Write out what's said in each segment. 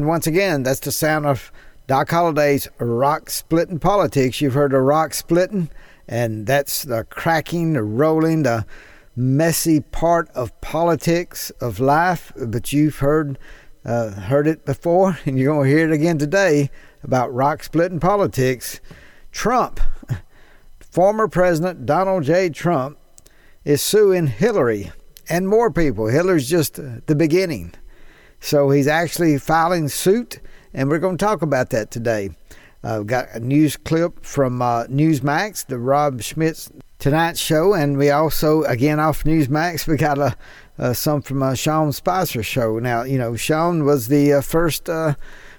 And once again, that's the sound of Doc Holliday's rock splitting politics. You've heard of rock splitting, and that's the cracking, the rolling, the messy part of politics of life. But you've heard uh, heard it before, and you're going to hear it again today about rock splitting politics. Trump, former President Donald J. Trump, is suing Hillary and more people. Hillary's just the beginning. So he's actually filing suit, and we're going to talk about that today. I've uh, got a news clip from uh, Newsmax, the Rob Schmitt's Tonight Show, and we also, again off Newsmax, we got a, uh, some from uh, Sean Spicer's show. Now, you know, Sean was the uh, first uh,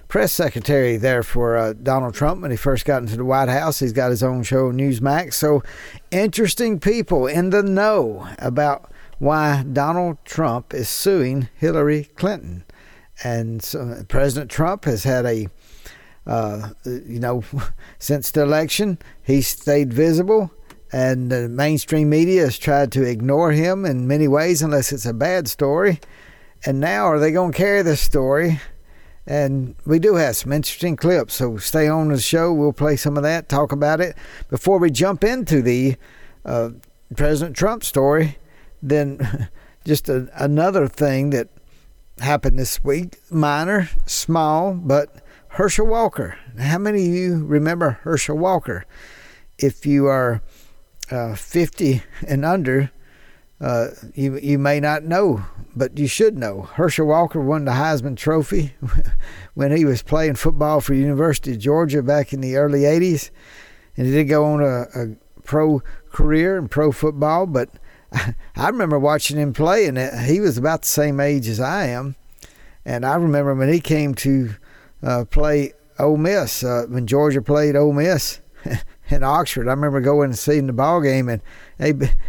press secretary there for uh, Donald Trump when he first got into the White House. He's got his own show, Newsmax. So, interesting people in the know about why Donald Trump is suing Hillary Clinton. And President Trump has had a, uh, you know, since the election, he's stayed visible, and the mainstream media has tried to ignore him in many ways, unless it's a bad story. And now, are they going to carry this story? And we do have some interesting clips, so stay on the show. We'll play some of that, talk about it. Before we jump into the uh, President Trump story, then just a, another thing that happened this week. Minor, small, but Herschel Walker. How many of you remember Herschel Walker? If you are uh, 50 and under, uh, you you may not know, but you should know. Herschel Walker won the Heisman Trophy when he was playing football for University of Georgia back in the early 80s, and he did go on a, a pro career in pro football, but I remember watching him play, and he was about the same age as I am. And I remember when he came to uh, play Ole Miss, uh, when Georgia played Ole Miss in Oxford. I remember going and seeing the ball game, and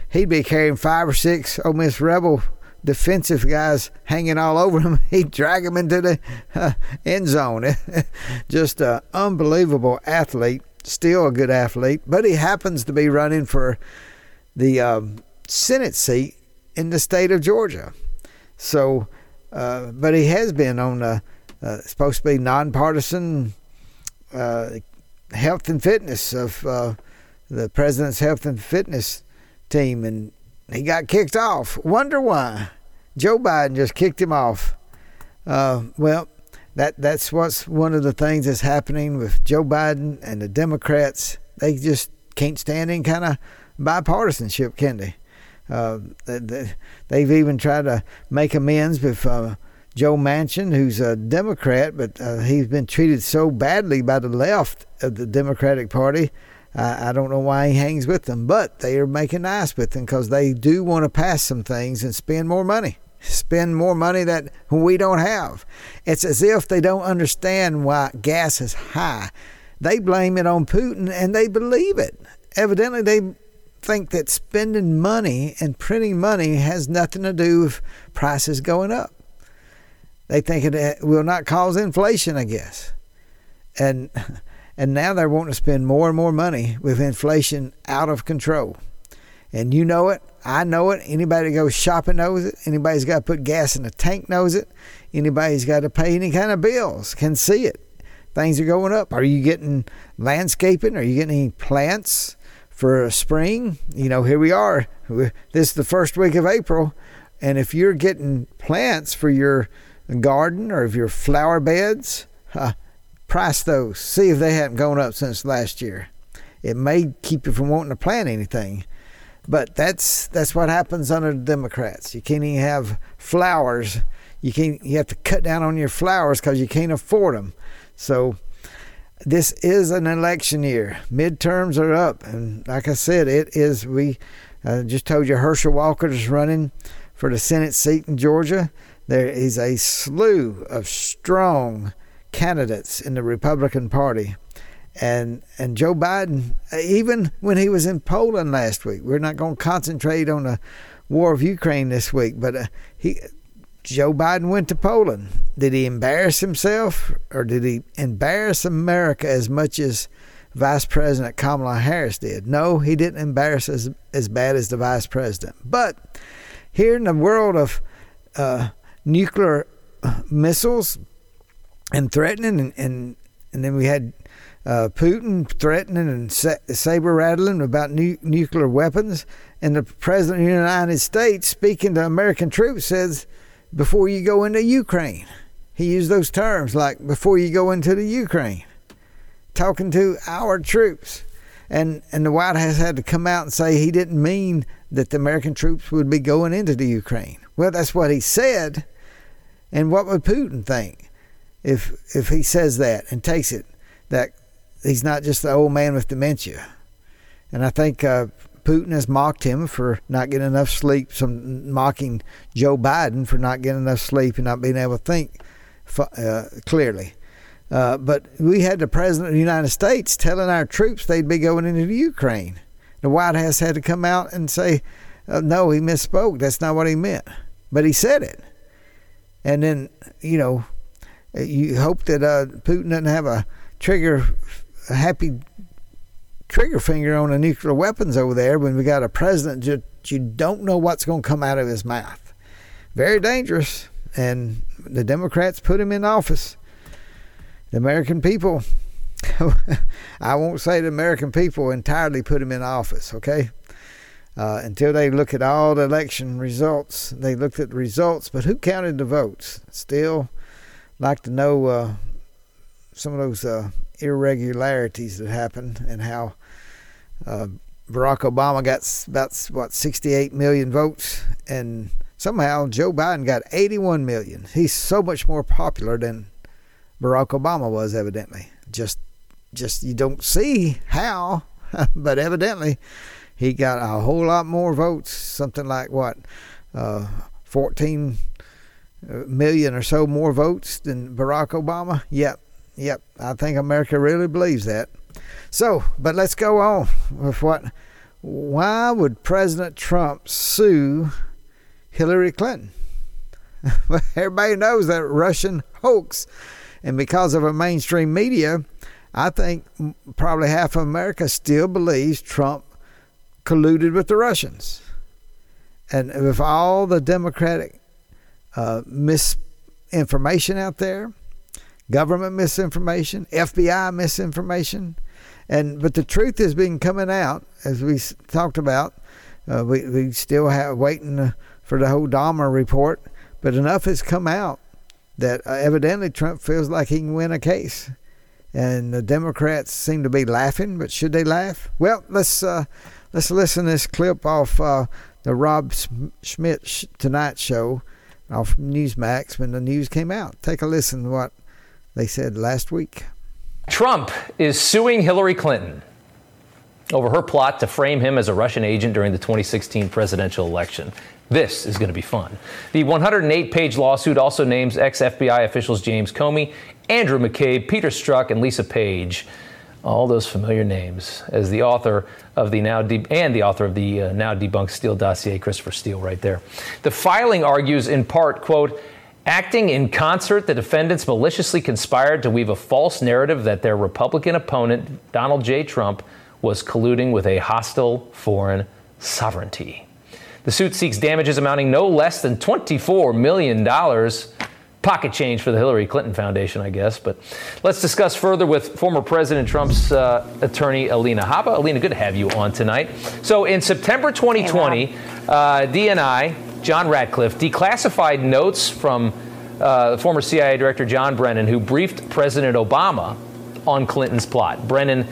he'd be carrying five or six Ole Miss Rebel defensive guys hanging all over him. He'd drag them into the uh, end zone. Just an unbelievable athlete, still a good athlete, but he happens to be running for the um, Senate seat in the state of Georgia. So, uh, but he has been on the uh, supposed to be nonpartisan uh, health and fitness of uh, the president's health and fitness team, and he got kicked off. Wonder why? Joe Biden just kicked him off. Uh, well, that that's what's one of the things that's happening with Joe Biden and the Democrats. They just can't stand any kind of bipartisanship, can they? Uh, they've even tried to make amends with uh, Joe Manchin, who's a Democrat, but uh, he's been treated so badly by the left of the Democratic Party. I don't know why he hangs with them, but they are making nice with him because they do want to pass some things and spend more money. Spend more money that we don't have. It's as if they don't understand why gas is high. They blame it on Putin and they believe it. Evidently, they think that spending money and printing money has nothing to do with prices going up. They think it will not cause inflation, I guess. And and now they're wanting to spend more and more money with inflation out of control. And you know it, I know it. Anybody that goes shopping knows it. Anybody's got to put gas in the tank knows it. Anybody's got to pay any kind of bills can see it. Things are going up. Are you getting landscaping? Are you getting any plants? For spring. You know, here we are. This is the first week of April. And if you're getting plants for your garden or if your flower beds, uh, price those. See if they haven't gone up since last year. It may keep you from wanting to plant anything. But that's that's what happens under the Democrats. You can't even have flowers. you can't. you have to cut down on your flowers because you can't afford them. So this is an election year. Midterms are up, and like I said, it is. We uh, just told you Herschel Walker is running for the Senate seat in Georgia. There is a slew of strong candidates in the Republican Party. And and Joe Biden, even when he was in Poland last week, we're not going to concentrate on the war of Ukraine this week, but uh, he Joe Biden went to Poland. Did he embarrass himself or did he embarrass America as much as Vice President Kamala Harris did? No, he didn't embarrass as as bad as the Vice President. But here in the world of uh, nuclear missiles and threatening, and, and, and then we had uh, Putin threatening and saber rattling about nu- nuclear weapons, and the President of the United States, speaking to American troops, says, before you go into Ukraine. He used those terms like before you go into the Ukraine, talking to our troops. And, and the White House had to come out and say he didn't mean that the American troops would be going into the Ukraine. Well, that's what he said. And what would Putin think if if he says that and takes it that he's not just the old man with dementia? And I think uh, Putin has mocked him for not getting enough sleep, some mocking Joe Biden for not getting enough sleep and not being able to think uh, clearly. Uh, but we had the president of the United States telling our troops they'd be going into Ukraine. The White House had to come out and say, uh, no, he misspoke. That's not what he meant. But he said it. And then, you know, you hope that uh, Putin doesn't have a trigger happy trigger finger on the nuclear weapons over there when we got a president that you don't know what's going to come out of his mouth. Very dangerous. And the Democrats put him in office. The American people, I won't say the American people entirely put him in office, okay? Uh, until they look at all the election results. They looked at the results, but who counted the votes? Still like to know uh, some of those uh, irregularities that happened and how uh, Barack Obama got about what 68 million votes, and somehow Joe Biden got 81 million. He's so much more popular than Barack Obama was, evidently. Just, just you don't see how, but evidently he got a whole lot more votes. Something like what, uh, 14 uh, or so more votes than Barack Obama. Yep, yep. I think America really believes that. So, but let's go on with what. Why would President Trump sue Hillary Clinton? everybody knows that Russian hoax, and because of a mainstream media, I think probably half of America still believes Trump colluded with the Russians. And with all the Democratic uh, misinformation out there, government misinformation, FBI misinformation, and but the truth has been coming out as we talked about. Uh, we we still have waiting uh, for the whole Durham report, but enough has come out that uh, evidently Trump feels like he can win a case, and the Democrats seem to be laughing. But should they laugh? Well, let's uh, let's listen to this clip off uh, the Rob Schmitt Tonight Show off Newsmax when the news came out. Take a listen to what they said last week. Trump is suing Hillary Clinton over her plot to frame him as a Russian agent during the 2016 presidential election. This is going to be fun. The 108 page lawsuit also names ex FBI officials James Comey, Andrew McCabe, Peter Strzok, and Lisa Page. All those familiar names as the author of the now de- and the author of the uh, now debunked Steele dossier, Christopher Steele, right there. The filing argues in part, quote, Acting in concert, the defendants maliciously conspired to weave a false narrative that their Republican opponent, Donald J. Trump, was colluding with a hostile foreign sovereignty. The suit seeks damages amounting no less than $24 million. Pocket change for the Hillary Clinton Foundation, I guess. But let's discuss further with former President Trump's uh, attorney, Alina Habba. Alina, good to have you on tonight. So, in September 2020, hey, uh, DNI John Ratcliffe declassified notes from uh, former CIA Director John Brennan, who briefed President Obama on Clinton's plot. Brennan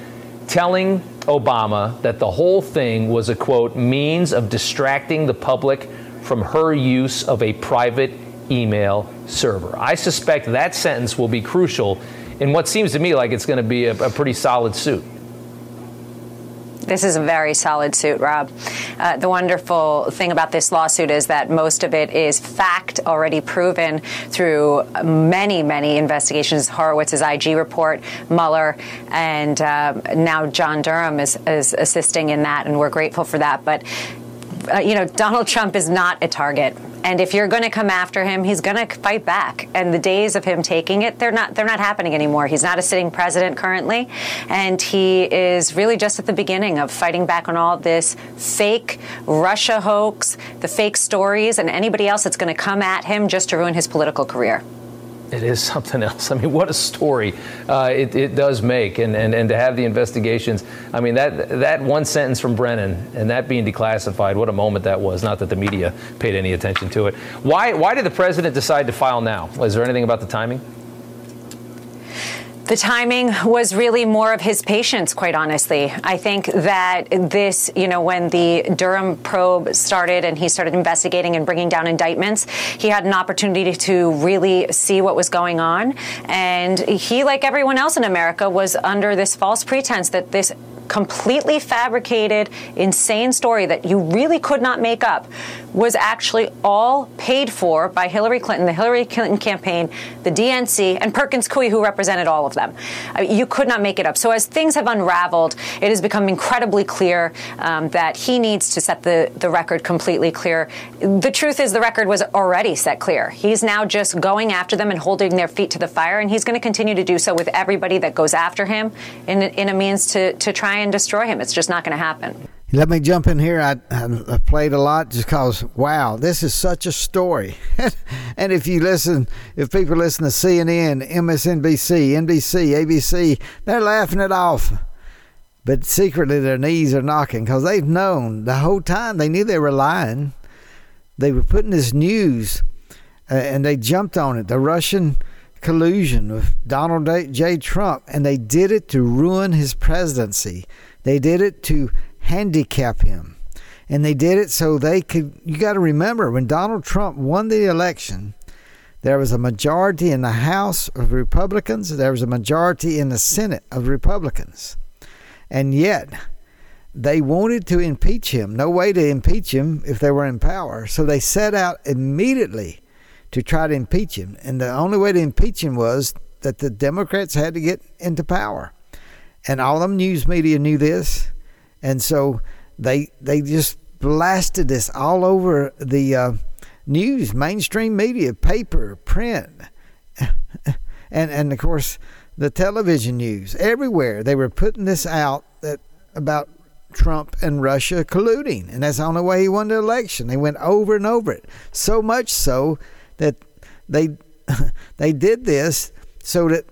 telling Obama that the whole thing was a quote, means of distracting the public from her use of a private email server. I suspect that sentence will be crucial in what seems to me like it's going to be a, a pretty solid suit. This is a very solid suit, Rob. Uh, the wonderful thing about this lawsuit is that most of it is fact already proven through many, many investigations. Horowitz's IG report, Mueller, and uh, now John Durham is, is assisting in that, and we're grateful for that. But uh, you know, Donald Trump is not a target. And if you're going to come after him, he's going to fight back. And the days of him taking it, they're not they're not happening anymore. He's not a sitting president currently, and he is really just at the beginning of fighting back on all this fake Russia hoax, the fake stories, and anybody else that's going to come at him just to ruin his political career it is something else. I mean, what a story uh, it, it, does make, and, and, and to have the investigations. I mean, that that one sentence from Brennan and that being declassified, what a moment that was. Not that the media paid any attention to it. Why why did the president decide to file now? Was there anything about the timing? The timing was really more of his patience, quite honestly. I think that this, you know, when the Durham probe started and he started investigating and bringing down indictments, he had an opportunity to really see what was going on. And he, like everyone else in America, was under this false pretense that this completely fabricated, insane story that you really could not make up was actually all paid for by Hillary Clinton, the Hillary Clinton campaign, the DNC, and Perkins Coie, who represented all of them. Uh, you could not make it up. So as things have unraveled, it has become incredibly clear um, that he needs to set the, the record completely clear. The truth is, the record was already set clear. He's now just going after them and holding their feet to the fire, and he's going to continue to do so with everybody that goes after him in, in a means to, to try and destroy him. It's just not going to happen. Let me jump in here. I, I played a lot just because, wow, this is such a story. and if you listen, if people listen to CNN, MSNBC, NBC, ABC, they're laughing it off. But secretly, their knees are knocking because they've known the whole time. They knew they were lying. They were putting this news uh, and they jumped on it. The Russian collusion with Donald J. Trump, and they did it to ruin his presidency. They did it to handicap him. And they did it so they could. You got to remember, when Donald Trump won the election, there was a majority in the House of Republicans, there was a majority in the Senate of Republicans. And yet, they wanted to impeach him. No way to impeach him if they were in power. So they set out immediately to try to impeach him. And the only way to impeach him was that the Democrats had to get into power. And all them news media knew this. And so they they just blasted this all over the uh, news, mainstream media, paper, print, and and of course the television news everywhere. They were putting this out that about Trump and Russia colluding, and that's the only way he won the election. They went over and over it, so much so that they they did this so that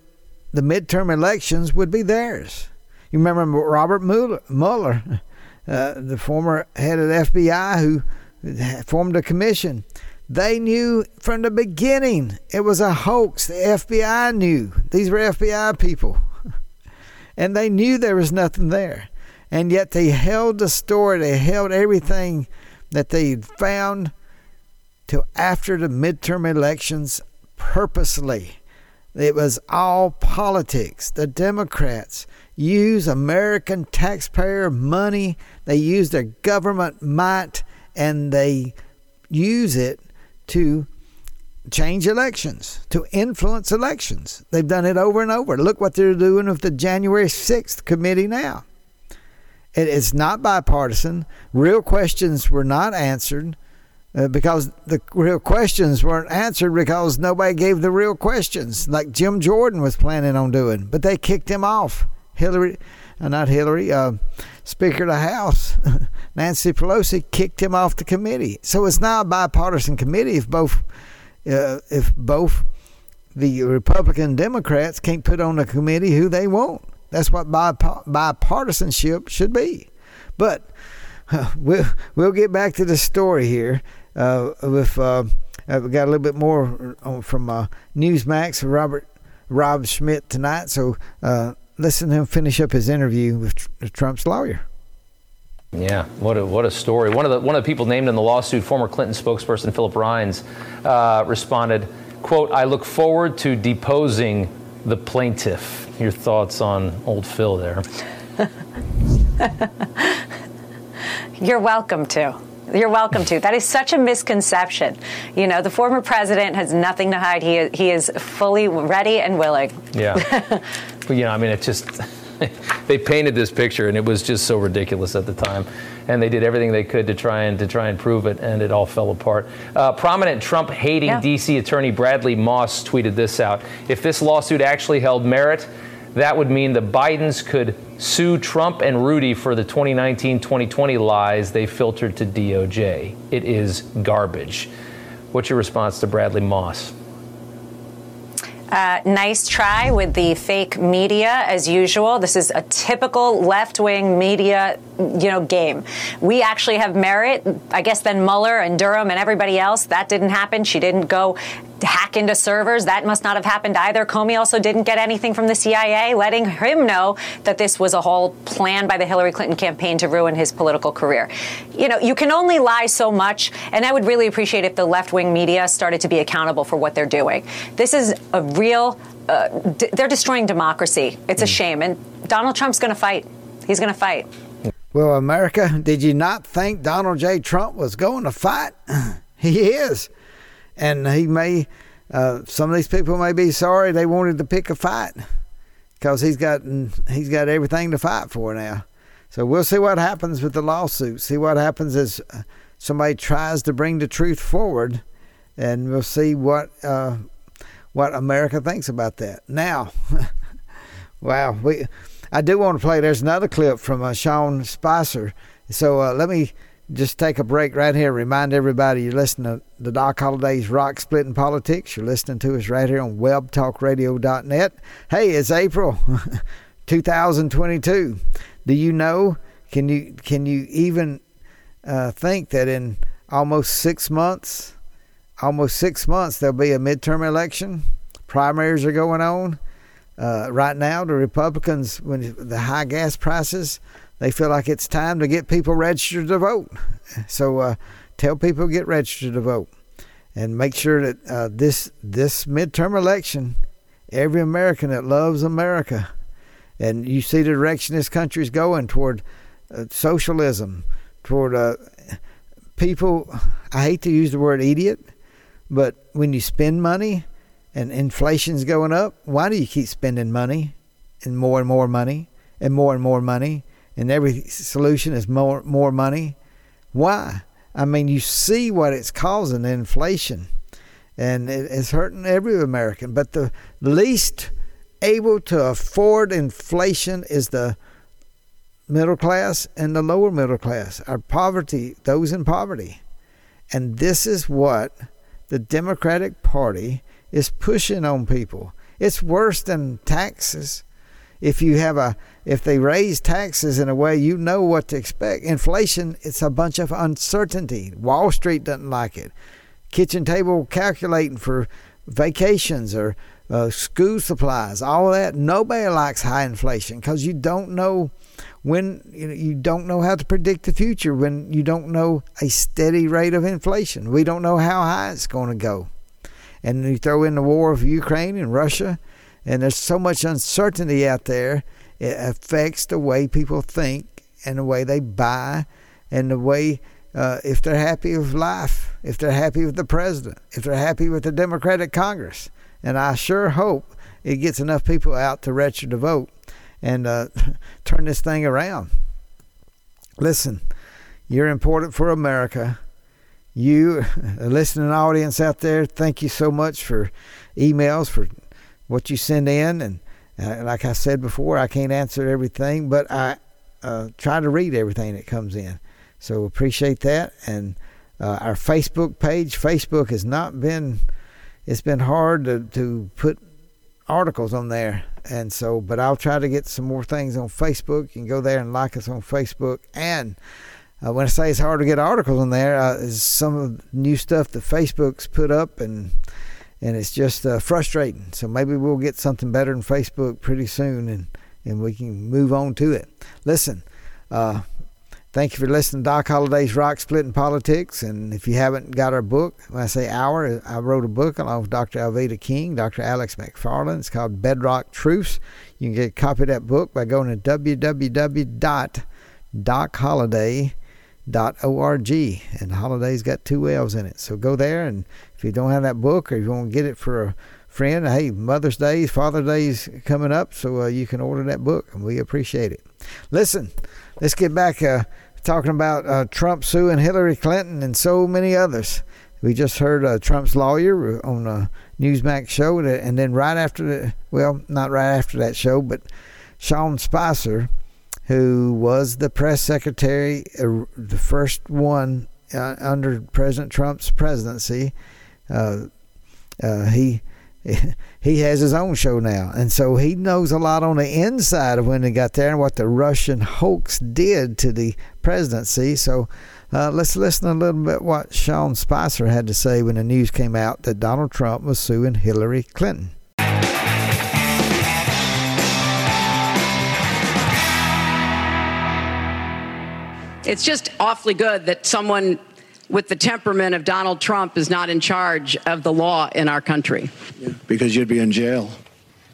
the midterm elections would be theirs. You remember Robert Mueller, uh, the former head of the FBI, who formed a commission. They knew from the beginning it was a hoax. The FBI knew. These were FBI people. and they knew there was nothing there. And yet they held the story, they held everything that they found till after the midterm elections purposely. It was all politics. The Democrats use American taxpayer money, they use their government might, and they use it to change elections, to influence elections. They've done it over and over. Look what they're doing with the January 6th committee now. It is not bipartisan. Real questions were not answered uh, because the real questions weren't answered because nobody gave the real questions, like Jim Jordan was planning on doing. But they kicked him off. Hillary, uh, not Hillary, uh, Speaker of the House, Nancy Pelosi, kicked him off the committee. So it's now a bipartisan committee if both, uh, if both the Republican Democrats can't put on a committee who they want. That's what bipartisanship should be. But we'll we'll get back to the story here with uh, uh, we got a little bit more from uh, Newsmax Robert Rob Schmitt tonight. So uh, listen to him finish up his interview with Trump's lawyer. Yeah, what a, what a story. One of the one of the people named in the lawsuit, former Clinton spokesperson Philippe Reines, uh, responded, "quote I look forward to deposing the plaintiff." Your thoughts on old Phil there? You're welcome to. You're welcome to. That is such a misconception. You know, the former president has nothing to hide. He he is fully ready and willing. Yeah. but you know, I mean, it just they painted this picture, and it was just so ridiculous at the time. And they did everything they could to try and to try and prove it, and it all fell apart. Uh, prominent Trump-hating Yeah. D.C. attorney Bradley Moss tweeted this out: If this lawsuit actually held merit, that would mean the Bidens could sue Trump and Rudy for the 2019-2020 lies they filtered to DOJ. It is garbage. What's your response to Bradley Moss? Uh, nice try with the fake media, as usual. This is a typical left-wing media, you know, game. We actually have merit. I guess then Mueller and Durham and everybody else that didn't happen. She didn't go hack into servers. That must not have happened either. Comey also didn't get anything from the CIA, letting him know that this was a whole plan by the Hillary Clinton campaign to ruin his political career. You know, you can only lie so much, and I would really appreciate if the left-wing media started to be accountable for what they're doing. This is a real. Uh, d- they're destroying democracy. It's a shame, and Donald Trump's going to fight. He's going to fight. Well, America, did you not think Donald J. Trump was going to fight? he is. And he may, uh, some of these people may be sorry they wanted to pick a fight because he's got, he's got everything to fight for now. So we'll see what happens with the lawsuit. See what happens as uh, somebody tries to bring the truth forward, and we'll see what uh, what America thinks about that. Now, wow, we I do want to play. There's another clip from uh, Sean Spicer. So uh, let me just take a break right here. Remind everybody you're listening to the Doc Holliday's Rock Splitting Politics. You're listening to us right here on WebTalkRadio.net. Hey, it's April 2022. Do you know? Can you can you even uh, think that in almost six months, almost six months, there'll be a midterm election? Primaries are going on. Uh, right now, the Republicans, when the high gas prices, they feel like it's time to get people registered to vote. So uh, tell people get registered to vote, and make sure that uh, this this midterm election, every American that loves America, and you see the direction this country is going toward uh, socialism, toward uh, people. I hate to use the word idiot, but when you spend money and inflation's going up, why do you keep spending money and more and more money and more and more money and every solution is more more money? Why? I mean, you see what it's causing inflation, and it, it's hurting every American. But the least able to afford inflation is the middle class and the lower middle class. Our poverty, those in poverty, and this is what the Democratic Party is pushing on people. It's worse than taxes. If you have a if they raise taxes in a way you know what to expect. Inflation it's a bunch of uncertainty. Wall Street doesn't like it. Kitchen table calculating for vacations or uh, school supplies, all that. Nobody likes high inflation because you don't know when you, know, you don't know how to predict the future when you don't know a steady rate of inflation. We don't know how high it's going to go and you throw in the war of Ukraine and Russia, and there's so much uncertainty out there. It affects the way people think and the way they buy, and the way uh, if they're happy with life, if they're happy with the president, if they're happy with the Democratic Congress. And I sure hope it gets enough people out to register to vote and uh, turn this thing around. Listen, you're important for America you, a listening audience out there, thank you so much for emails, for what you send in. And uh, like I said before, I can't answer everything, but I uh, try to read everything that comes in. So appreciate that. And uh, our Facebook page, Facebook has not been, it's been hard to, to put articles on there. And so, but I'll try to get some more things on Facebook. You can go there and like us on Facebook. And uh, when I say it's hard to get articles on there, uh, is some of new stuff that Facebook's put up, and and it's just uh, frustrating. So maybe we'll get something better than Facebook pretty soon, and and we can move on to it. Listen, uh, Thank you for listening to Doc Holliday's Rock Splitting Politics. And if you haven't got our book, when I say our, I wrote a book along with Dr. Alveda King, Dr. Alex McFarland. It's called Bedrock Truths. You can get a copy of that book by going to www.docholliday.org. And Holliday's got two L's in it. So go there, and if you don't have that book or you want to get it for a friend, hey, Mother's Day, Father's Day is coming up, so uh, you can order that book, and we appreciate it. Listen, let's get back uh, talking about uh, Trump suing Hillary Clinton and so many others. We just heard uh, Trump's lawyer on a Newsmax show, and then right after the well, not right after that show, but Sean Spicer, who was the press secretary, uh, the first one uh, under President Trump's presidency. Uh, uh, he he has his own show now, and so he knows a lot on the inside of when he got there and what the Russian hoax did to the presidency. So uh, let's listen a little bit what Sean Spicer had to say when the news came out that Donald Trump was suing Hillary Clinton. It's just awfully good that someone with the temperament of Donald Trump is not in charge of the law in our country. Yeah, because you'd be in jail.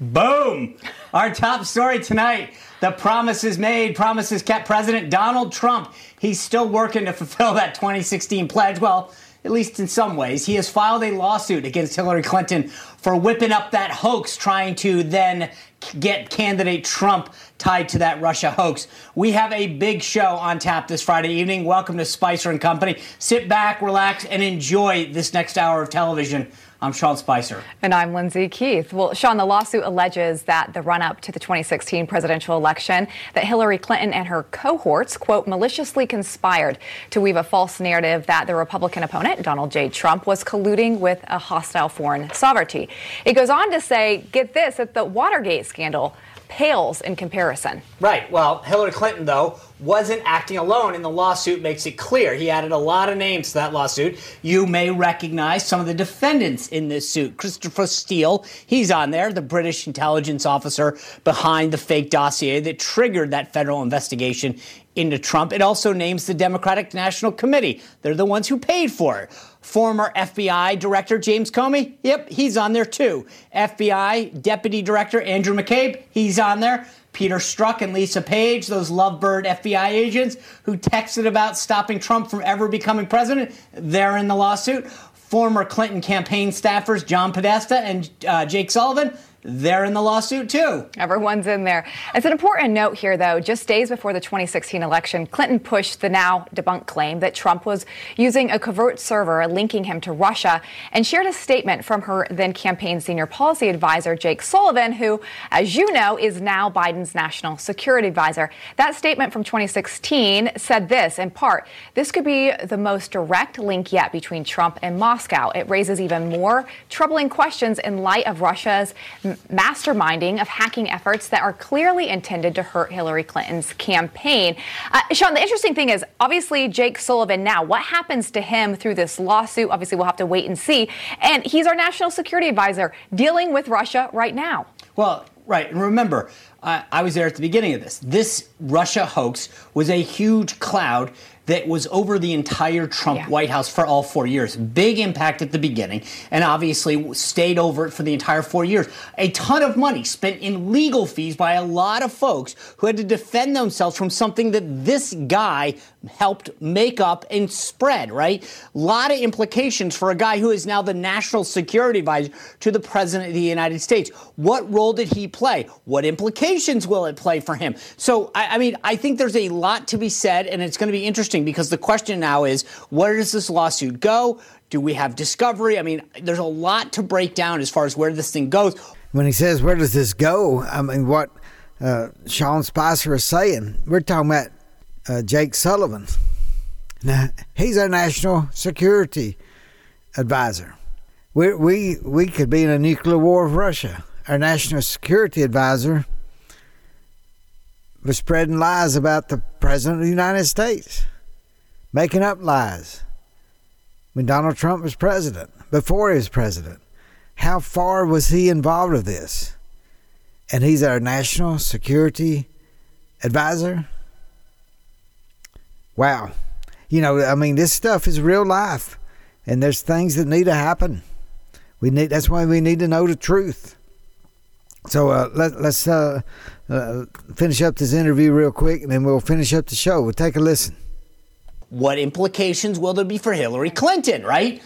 Boom! Our top story tonight the promises made, promises kept. President Donald Trump, he's still working to fulfill that 2016 pledge. Well, at least in some ways. He has filed a lawsuit against Hillary Clinton for whipping up that hoax, trying to then get candidate Trump tied to that Russia hoax. We have a big show on tap this Friday evening. Welcome to Spicer and Company. Sit back, relax, and enjoy this next hour of television. I'm Sean Spicer. And I'm Lyndsay Keith. Well, Sean, the lawsuit alleges that the run up to the 2016 presidential election, that Hillary Clinton and her cohorts, quote, maliciously conspired to weave a false narrative that the Republican opponent, Donald J. Trump, was colluding with a hostile foreign sovereignty. It goes on to say, get this, that the Watergate scandal pales in comparison. Right. Well, Hillary Clinton, though, wasn't acting alone, and the lawsuit makes it clear. He added a lot of names to that lawsuit. You may recognize some of the defendants in this suit. Christopher Steele, he's on there, the British intelligence officer behind the fake dossier that triggered that federal investigation into Trump. It also names the Democratic National Committee. They're the ones who paid for it. Former FBI Director James Comey, yep, he's on there too. FBI Deputy Director Andrew McCabe, he's on there. Peter Strzok and Lisa Page, those lovebird FBI agents who texted about stopping Trump from ever becoming president, they're in the lawsuit. Former Clinton campaign staffers John Podesta and uh, Jake Sullivan, they're in the lawsuit too. Everyone's in there. It's an important note here, though. Just days before the 2016 election, Clinton pushed the now debunked claim that Trump was using a covert server linking him to Russia and shared a statement from her then campaign senior policy advisor, Jake Sullivan, who, as you know, is now Biden's national security advisor. That statement from 2016 said this in part this could be the most direct link yet between Trump and Moscow. It raises even more troubling questions in light of Russia's masterminding of hacking efforts that are clearly intended to hurt Hillary Clinton's campaign. Uh, Sean, the interesting thing is obviously Jake Sullivan now, what happens to him through this lawsuit? Obviously, we'll have to wait and see. And he's our national security advisor dealing with Russia right now. Well, right. And remember, I was there at the beginning of this. This Russia hoax was a huge cloud that was over the entire Trump yeah. White House for all four years. Big impact at the beginning, and obviously stayed over it for the entire four years. A ton of money spent in legal fees by a lot of folks who had to defend themselves from something that this guy helped make up and spread, right? A lot of implications for a guy who is now the national security advisor to the president of the United States. What role did he play? What implications will it play for him? So, I, I mean, I think there's a lot to be said, and it's going to be interesting because the question now is where does this lawsuit go? Do we have discovery? I mean, there's a lot to break down as far as where this thing goes. When he says, where does this go? I mean, what uh, Sean Spicer is saying, we're talking about uh, Jake Sullivan. Now, he's our national security advisor. We, we, we could be in a nuclear war with Russia. Our national security advisor was spreading lies about the President of the United States, making up lies when Donald Trump was president, before he was president. How far was he involved with this? And he's our national security advisor? Wow. You know, I mean, this stuff is real life, and there's things that need to happen. We need. That's why we need to know the truth. So uh, let, us uh, uh, finish up this interview real quick, and then we'll finish up the show. We'll take a listen. What implications will there be for Hillary Clinton, right?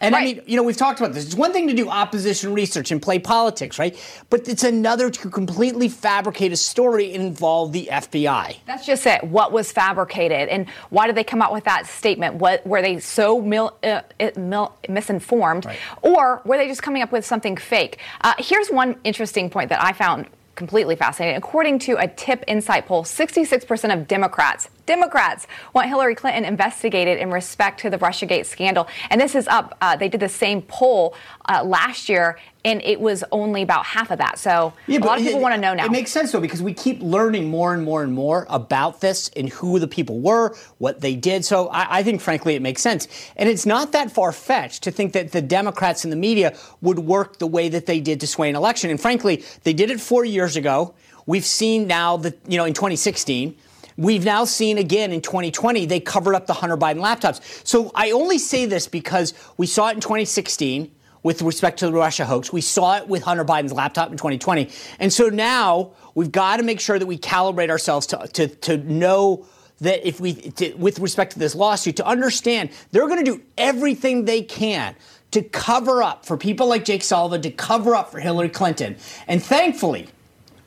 And right. I mean, you know, we've talked about this. It's one thing to do opposition research and play politics, right? But it's another to completely fabricate a story and involve the FBI. That's just it. What was fabricated, and why did they come out with that statement? What were they so mil, uh, mil, misinformed, right. or were they just coming up with something fake? Uh, here's one interesting point that I found completely fascinating. According to a Tip Insight poll, 66% of Democrats Democrats want Hillary Clinton investigated in respect to the Russiagate scandal. And this is up. Uh, they did the same poll uh, last year, and it was only about half of that. So yeah, a lot of people it, want to know now. It makes sense though because we keep learning more and more and more about this and who the people were, what they did. So I, I think, frankly, it makes sense. And it's not that far fetched to think that the Democrats and the media would work the way that they did to sway an election. And frankly, they did it four years ago. We've seen now that you know in 2016 We've now seen again in 2020, they covered up the Hunter Biden laptops. So I only say this because we saw it in 2016 with respect to the Russia hoax. We saw it with Hunter Biden's laptop in 2020. And so now we've got to make sure that we calibrate ourselves to, to, to know that if we, to, with respect to this lawsuit, to understand they're going to do everything they can to cover up for people like Jake Sullivan, to cover up for Hillary Clinton. And thankfully,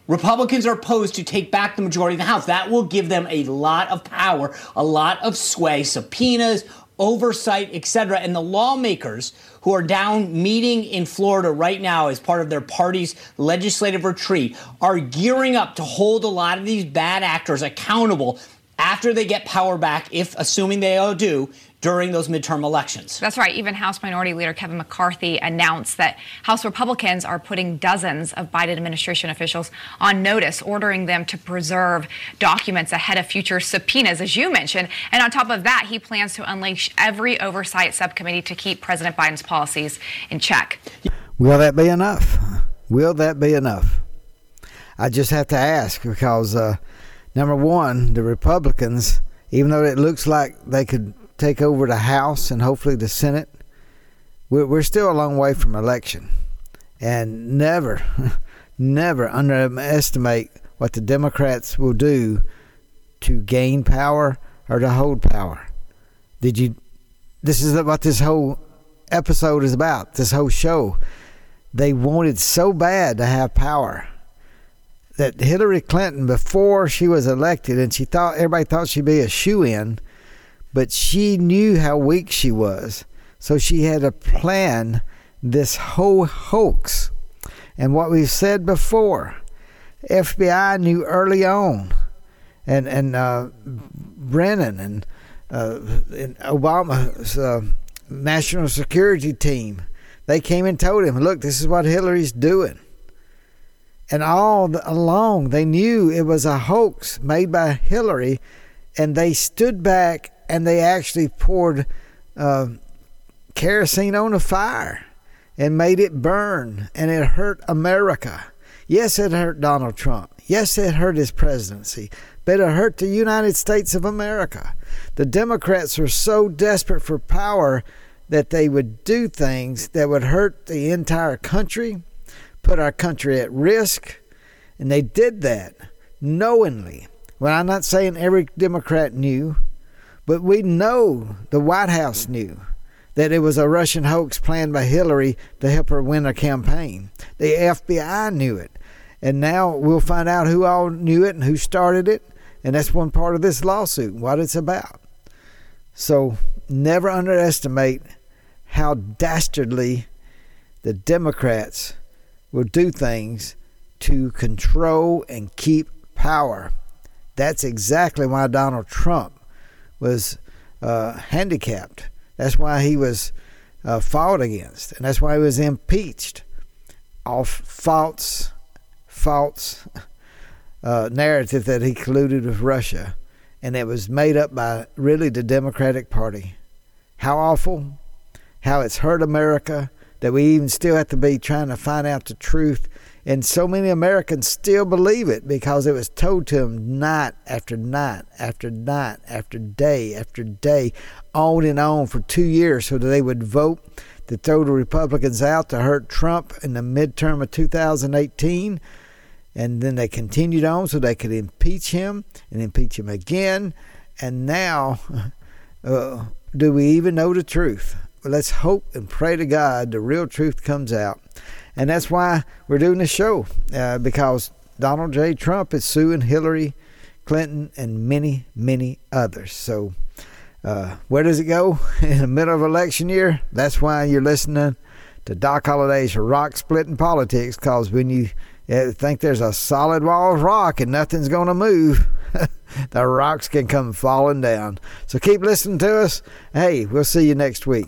Republicans are opposed to take back the majority of the House. That will give them a lot of power, a lot of sway, subpoenas, oversight, etc. And the lawmakers who are down meeting in Florida right now as part of their party's legislative retreat are gearing up to hold a lot of these bad actors accountable after they get power back, if assuming they all do, during those midterm elections. That's right. Even House Minority Leader Kevin McCarthy announced that House Republicans are putting dozens of Biden administration officials on notice, ordering them to preserve documents ahead of future subpoenas, as you mentioned. And on top of that, he plans to unleash every oversight subcommittee to keep President Biden's policies in check. Will that be enough? Will that be enough? I just have to ask because, uh, number one, the Republicans, even though it looks like they could take over the House and hopefully the Senate, we're, we're still a long way from election. And never, never underestimate what the Democrats will do to gain power or to hold power. Did you? This is what this whole episode is about. This whole show. They wanted so bad to have power that Hillary Clinton, before she was elected, and she thought everybody thought she'd be a shoe in, but she knew how weak she was. So she had to plan this whole hoax. And what we've said before, FBI knew early on, and and uh, Brennan and, uh, and Obama's uh, national security team, they came and told him, "Look, this is what Hillary's doing." And all along, they knew it was a hoax made by Hillary, and they stood back and they actually poured uh, kerosene on a fire and made it burn, and it hurt America. Yes, it hurt Donald Trump. Yes, it hurt his presidency, but it hurt the United States of America. The Democrats were so desperate for power that they would do things that would hurt the entire country, put our country at risk, and they did that knowingly. Well, I'm not saying every Democrat knew, but we know the White House knew that it was a Russian hoax planned by Hillary to help her win a campaign. The FBI knew it. And now we'll find out who all knew it and who started it. And that's one part of this lawsuit, what it's about. So never underestimate how dastardly the Democrats will do things to control and keep power. That's exactly why Donald Trump was uh, handicapped. That's why he was uh, fought against, and that's why he was impeached off false, false uh, narrative that he colluded with Russia, and it was made up by really the Democratic Party. How awful! How it's hurt America that we even still have to be trying to find out the truth And so many Americans still believe it because it was told to them night after night after night after day after day, on and on for two years so that they would vote to throw the Republicans out to hurt Trump in the midterm of 2018. And then they continued on so they could impeach him and impeach him again. And now, uh, do we even know the truth? Let's hope and pray to God the real truth comes out. And that's why we're doing this show, uh, because Donald J. Trump is suing Hillary Clinton and many, many others. So, uh, where does it go? In the middle of election year? That's why you're listening to Doc Holliday's Rock Splitting Politics, because when you uh, think there's a solid wall of rock and nothing's going to move, the rocks can come falling down. So keep listening to us. Hey, we'll see you next week.